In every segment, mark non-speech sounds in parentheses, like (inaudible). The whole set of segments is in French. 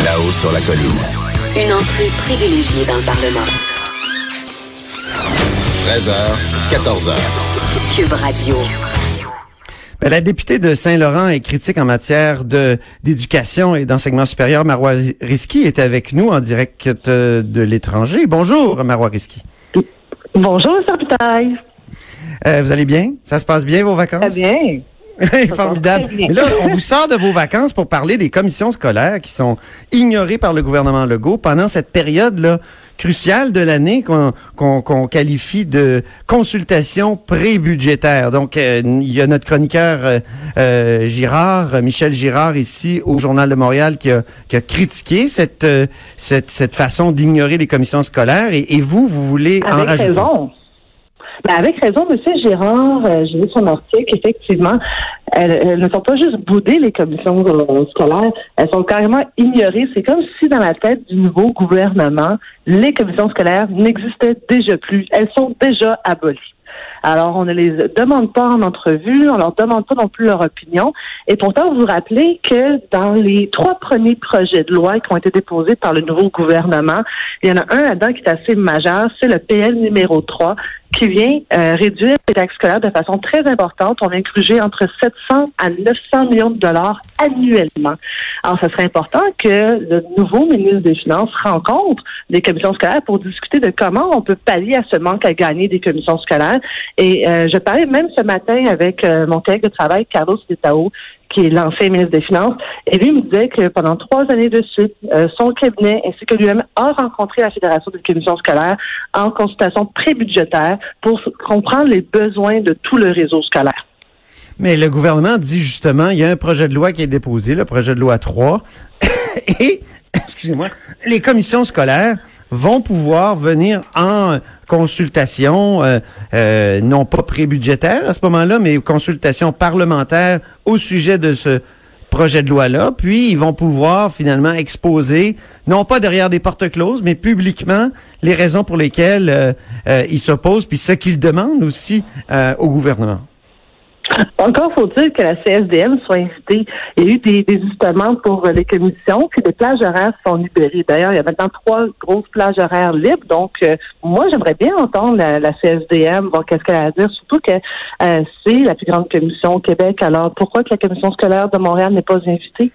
Là-haut sur la colline. Une entrée privilégiée dans le Parlement. 13h, 14h. Cube Radio. Ben, la députée de Saint-Laurent est critique en matière de d'éducation et d'enseignement supérieur. Marois Risky est avec nous en direct de, de l'étranger. Bonjour, Marois Risky. Bonjour, M. Euh, vous allez bien? Ça se passe bien, vos vacances? Très bien. (laughs) Formidable. Mais là, on vous sort de vos vacances pour parler des commissions scolaires qui sont ignorées par le gouvernement Legault pendant cette période-là cruciale de l'année qu'on qualifie de consultation pré-budgétaire. Donc, euh, il y a notre chroniqueur euh, euh, Girard, Michel Girard, ici au Journal de Montréal, qui a, qui a critiqué cette, cette, cette façon d'ignorer les commissions scolaires. Et, et, vous, vous voulez Avec en rajouter? Raison. Ben avec raison, M. Gérard, euh, j'ai lu son article, effectivement, elles, elles, ne sont pas juste boudées, les commissions euh, scolaires, elles sont carrément ignorées. C'est comme si dans la tête du nouveau gouvernement, les commissions scolaires n'existaient déjà plus. Elles sont déjà abolies. Alors, on ne les demande pas en entrevue, on leur demande pas non plus leur opinion. Et pourtant, vous vous rappelez que dans les trois premiers projets de loi qui ont été déposés par le nouveau gouvernement, il y en a un là-dedans qui est assez majeur, c'est le PL numéro 3, qui vient euh, réduire les taxes scolaires de façon très importante. On vient gruger entre 700 à 900 millions de dollars annuellement. Alors, ce serait important que le nouveau ministre des Finances rencontre les commissions scolaires pour discuter de comment on peut pallier à ce manque à gagner des commissions scolaires. Et euh, je parlais même ce matin avec euh, mon collègue de travail, Carlos Ditao, qui est l'ancien ministre des Finances, et lui me disait que pendant trois années de suite, euh, son cabinet ainsi que lui-même a rencontré la Fédération des commissions scolaires en consultation pré-budgétaire pour comprendre les besoins de tout le réseau scolaire. Mais le gouvernement dit justement, il y a un projet de loi qui est déposé, le projet de loi 3, (coughs) et, (coughs) excusez-moi, les commissions scolaires vont pouvoir venir en consultation, euh, euh, non pas pré-budgétaire à ce moment-là, mais consultation parlementaire au sujet de ce projet de loi-là. Puis, ils vont pouvoir finalement exposer, non pas derrière des portes closes, mais publiquement, les raisons pour lesquelles euh, ils s'opposent, puis ce qu'ils demandent aussi au gouvernement. Encore faut-il que la CSDM soit invitée. Il y a eu des désistements pour les commissions, puis des plages horaires sont libérées. D'ailleurs, il y a maintenant trois grosses plages horaires libres. Donc, euh, moi, j'aimerais bien entendre la, la, CSDM, voir qu'est-ce qu'elle a à dire, surtout que euh, c'est la plus grande commission au Québec. Alors, pourquoi que la commission scolaire de Montréal n'est pas invitée?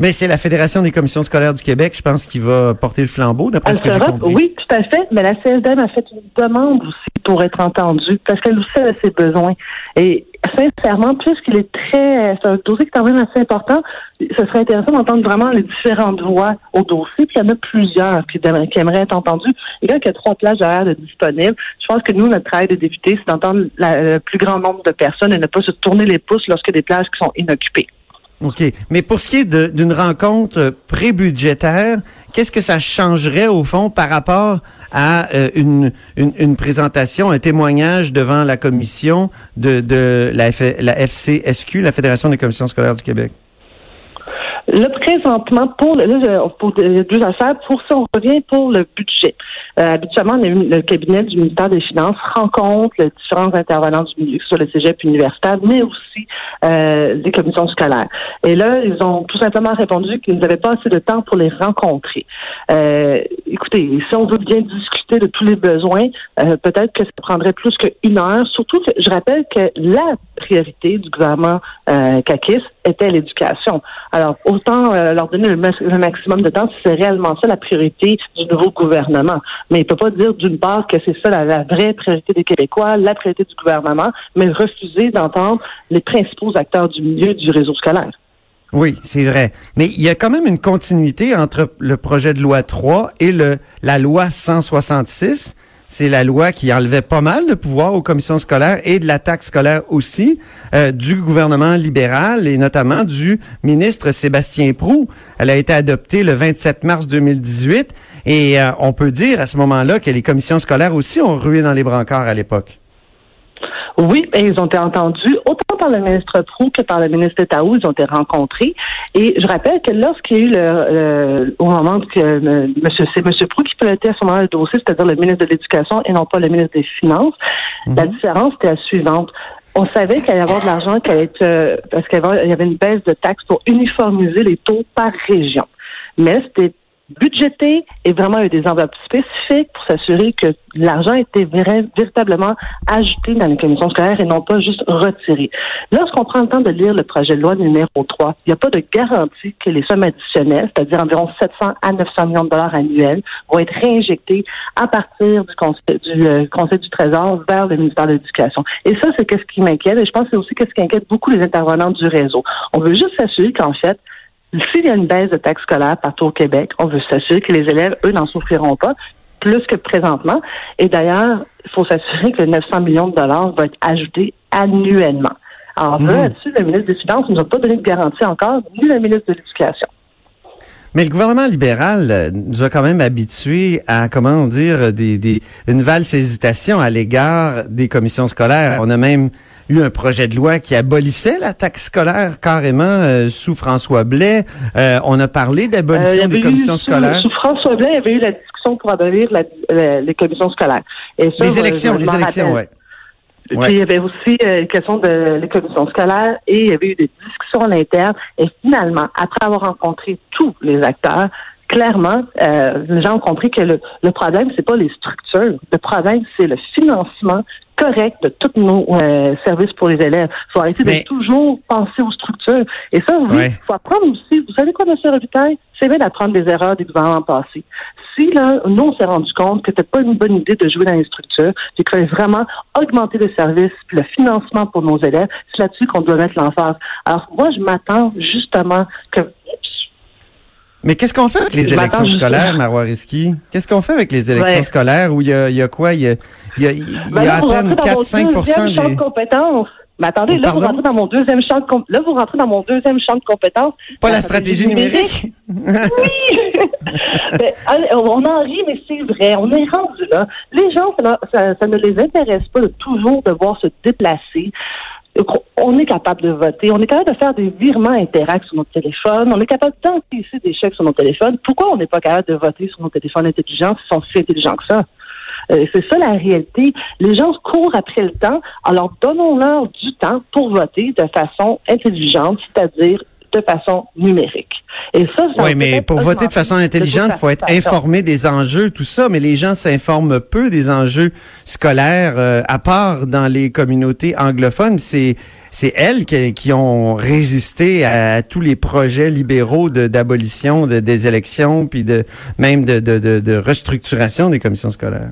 Mais c'est la Fédération des commissions scolaires du Québec, je pense, qui va porter le flambeau, d'après ce que j'ai compris. Oui, tout à fait. Mais la CSDM a fait une demande aussi pour être entendue, parce qu'elle aussi a ses besoins. Et sincèrement, puisqu'il est très, c'est un dossier qui est quand même assez important, ce serait intéressant d'entendre vraiment les différentes voix au dossier. Puis il y en a plusieurs qui, qui aimeraient être entendus. Et là, il y a trois plages horaires de disponibles. Je pense que nous, notre travail de député, c'est d'entendre le plus grand nombre de personnes et ne pas se tourner les pouces lorsque des plages qui sont inoccupées. OK. Mais pour ce qui est d'une rencontre pré-budgétaire, qu'est-ce que ça changerait au fond par rapport à euh, une, une, une, présentation, un témoignage devant la commission de, de la, F, la FCSQ, la Fédération des commissions scolaires du Québec? Là, présentement, pour, là, pour deux affaires, pour ça, on revient pour le budget. Euh, habituellement, le cabinet du ministère des Finances rencontre les différents intervenants du milieu, sur le cégep universitaire, mais aussi euh, les commissions scolaires. Et là, ils ont tout simplement répondu qu'ils n'avaient pas assez de temps pour les rencontrer. Euh, écoutez, si on veut bien discuter de tous les besoins, euh, peut-être que ça prendrait plus qu'une heure. Surtout que je rappelle que la priorité du gouvernement euh, CAQIS était l'éducation. Alors, autant euh, leur donner le, le, maximum de temps si c'est réellement ça la priorité du nouveau gouvernement. Mais il peut pas dire d'une part que c'est ça la, la, vraie priorité des Québécois, la priorité du gouvernement, mais refuser d'entendre les principaux acteurs du milieu du réseau scolaire. Oui, c'est vrai. Mais il y a quand même une continuité entre le projet de loi 3 et le, la loi 166. C'est la loi qui enlevait pas mal de pouvoir aux commissions scolaires et de la taxe scolaire aussi euh, du gouvernement libéral et notamment du ministre Sébastien Prou. Elle a été adoptée le 27 mars 2018 et euh, on peut dire à ce moment-là que les commissions scolaires aussi ont rué dans les brancards à l'époque. Oui, et ils ont été entendus autant par le ministre Prou que par le ministre Taou. Ils ont été rencontrés. Et je rappelle que lorsqu'il y a eu le, au moment que euh, monsieur, c'est M. Prou qui pilotait à ce moment-là le dossier, c'est-à-dire le ministre de l'Éducation et non pas le ministre des Finances, la Mhm. différence était la suivante. On savait qu'il allait y avoir de l'argent qui allait être, euh, parce qu'il y avait- il y avait une baisse de taxes pour uniformiser les taux par région. Mais c'était budgété et vraiment il y a des enveloppes spécifiques pour s'assurer que l'argent était véritablement ajouté dans les commissions scolaires et non pas juste retiré. Lorsqu'on prend le temps de lire le projet de loi numéro 3, il n'y a pas de garantie que les sommes additionnelles, c'est-à-dire environ 700 à 900 millions de dollars annuels, vont être réinjectées à partir du Conseil du, euh, Conseil du Trésor vers le ministère de l'Éducation. Et ça, c'est qu'est-ce qui m'inquiète et je pense que c'est aussi qu'est-ce qui inquiète beaucoup les intervenants du réseau. On veut juste s'assurer qu'en fait, s'il y a une baisse de taxes scolaires partout au Québec, on veut s'assurer que les élèves, eux, n'en souffriront pas plus que présentement. Et d'ailleurs, il faut s'assurer que 900 millions de dollars vont être ajoutés annuellement. Alors, Mhm. là-dessus, le ministre des Finances ne nous a pas donné de garantie encore, ni le ministre de l'Éducation. Mais le gouvernement libéral euh, nous a quand même habitués à, comment dire, des, des, une valse hésitation à l'égard des commissions scolaires. On a même eu un projet de loi qui abolissait la taxe scolaire carrément euh, sous François Blais. Euh, on a parlé Euh, d'abolition avait des commissions sous- scolaires. Sous François Blais, il y avait eu la discussion pour abolir la- la- les commissions scolaires. Et ça, Les élections, les élections. Ouais. Puis il y avait aussi euh, une question de les commissions scolaires et il y avait eu des discussions à l'interne. Et finalement, après avoir rencontré tous les acteurs, clairement, euh, les gens ont compris que le, le problème, c'est pas les structures. Le problème, c'est le financement correct de tous nos euh, services pour les élèves. Il faut arrêter Mais- de toujours penser aux structures. Et ça, oui, il Ouais. faut apprendre aussi. Vous savez quoi, M. Robitaille? C'est bien d'apprendre des erreurs des gouvernements passés. Si, là, nous, on s'est rendu compte que c'était pas une bonne idée de jouer dans les structures, qu'il fallait vraiment augmenter le service puis le financement pour nos élèves, c'est là-dessus qu'on doit mettre l'emphase. Alors, moi, je m'attends justement que Mais qu'est-ce qu'on fait avec les Je élections scolaires, Marois Risky? Qu'est-ce qu'on fait avec les élections Ouais. scolaires où il y a, y a quoi? Il y a, y a, y Ben a là, à peine rentrez dans mon 4-5 deuxième champ des... de compétences. Mais attendez, là, Pardon? vous rentrez dans mon deuxième champ de com- là, vous rentrez dans mon deuxième champ de compétences. Pas la stratégie numérique? (laughs) Ben, allez, on en rit, mais c'est vrai. On est rendu là. Les gens, ça, ça- ça ne les intéresse pas de toujours devoir se déplacer. On est capable de voter. On est capable de faire des virements interacts sur notre téléphone. On est capable d'encaisser des chèques sur nos téléphones. Pourquoi on n'est pas capable de voter sur nos téléphones intelligents s'ils sont si intelligents que ça? Euh, c'est ça la réalité. Les gens courent après le temps. Alors donnons-leur du temps pour voter de façon intelligente, c'est-à-dire de façon numérique. Et ça, Oui, mais pour voter de façon intelligente, il faut être informé des enjeux, tout ça, mais les gens s'informent peu des enjeux scolaires, euh, à part dans les communautés anglophones. C'est c'est elles qui, qui ont résisté à, tous les projets libéraux de- d'abolition de, des élections, puis de même de, de, de, de restructuration des commissions scolaires.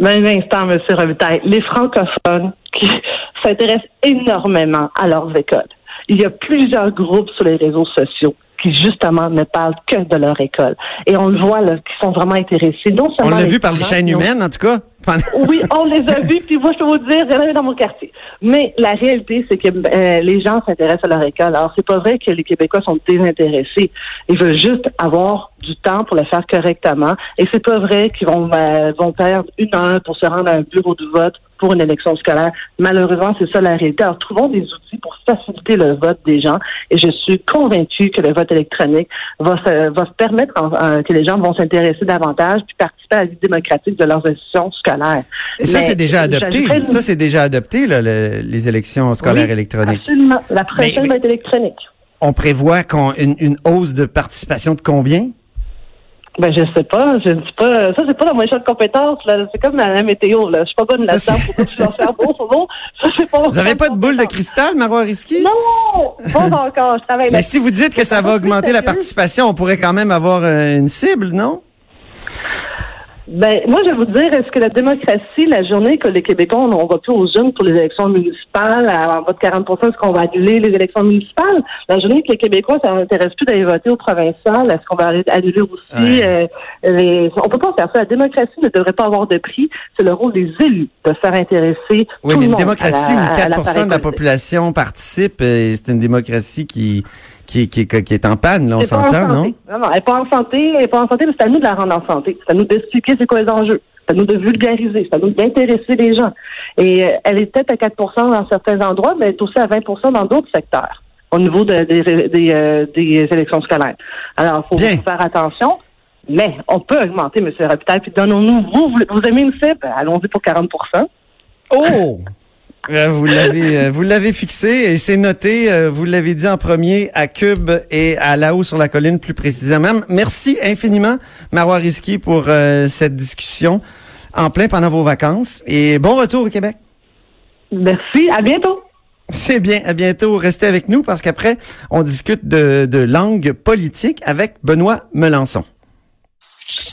Un instant, M. Robitaille. Les francophones qui (laughs) s'intéressent énormément à leurs écoles. Il y a plusieurs groupes sur les réseaux sociaux qui, justement, ne parlent que de leur école. Et on le voit, là, qui sont vraiment intéressés. Non On seulement l'a vu par les chaînes humaines, en tout cas. Oui, on les a vus, puis moi, je peux vous dire, il y en avait dans mon quartier. Mais la réalité, c'est que euh, les gens s'intéressent à leur école. Alors, c'est pas vrai que les Québécois sont désintéressés. Ils veulent juste avoir du temps pour le faire correctement. Et c'est pas vrai qu'ils vont, euh, vont perdre une heure pour se rendre à un bureau de vote pour une élection scolaire. Malheureusement, c'est ça la réalité. Alors, trouvons des outils pour faciliter le vote des gens. Et je suis convaincue que le vote électronique va, se- va se permettre en- en- que les gens vont s'intéresser davantage puis participer à la vie démocratique de leurs institutions scolaires. Et ça, c'est déjà adopté. Ça, c'est déjà adopté, là, le- les élections scolaires Oui, électroniques. Absolument. La prochaine Mais- va être électronique. On prévoit qu'on, une, une hausse de participation de combien? Ben, je sais pas. Je ne dis pas. Ça, c'est pas dans mon champ de compétences, là. C'est comme dans la météo, là. Je suis pas bonne là-dedans. Pourquoi tu vas faire bon, c'est bon? Ça, c'est pas Vous avez pas de boule de cristal, Marois Risky? Non! Pas encore. Je travaille Mais là. si vous dites que ça va augmenter la participation, on pourrait quand même avoir euh, une cible, non? Ben, moi, je vais vous dire, est-ce que la démocratie, la journée que les Québécois ont voté aux jeunes pour les élections municipales, à en bas de 40 est-ce qu'on va annuler les élections municipales? La journée que les Québécois, ça n'intéresse plus d'aller voter au provincial, est-ce qu'on va annuler aussi? Euh, les... On peut pas faire ça. La démocratie ne devrait pas avoir de prix. C'est le rôle des élus de faire intéresser Oui, tout mais le une monde démocratie à la- où à 4 l'appareil de la population participe, euh, c'est une démocratie qui, qui, qui, qui est en panne, là, on s'entend, non? Non, non, elle n'est pas en santé, elle n'est pas en santé, mais c'est à nous de la rendre en santé. C'est à nous d'expliquer c'est quoi les enjeux. C'est à nous de vulgariser, c'est à nous d'intéresser les gens. Et euh, elle est peut-être à 4% dans certains endroits, mais elle est aussi à 20% dans d'autres secteurs au niveau de- des, des, euh, des élections scolaires. Alors, il faut Bien. faire attention. Mais on peut augmenter, M. Rapitaille, puis donnons-nous, vous, vous, aimez une cible, allons-y pour 40% Oh! (laughs) Euh, Vous l'avez, euh, vous l'avez fixé et c'est noté. euh, Vous l'avez dit en premier à Cube et à là-haut sur la colline plus précisément. Merci infiniment, Marois Risky, pour euh, cette discussion en plein pendant vos vacances et bon retour au Québec. Merci, à bientôt. C'est bien. À bientôt. Restez avec nous parce qu'après, on discute de, de langue politique avec Benoît Melançon. just (laughs)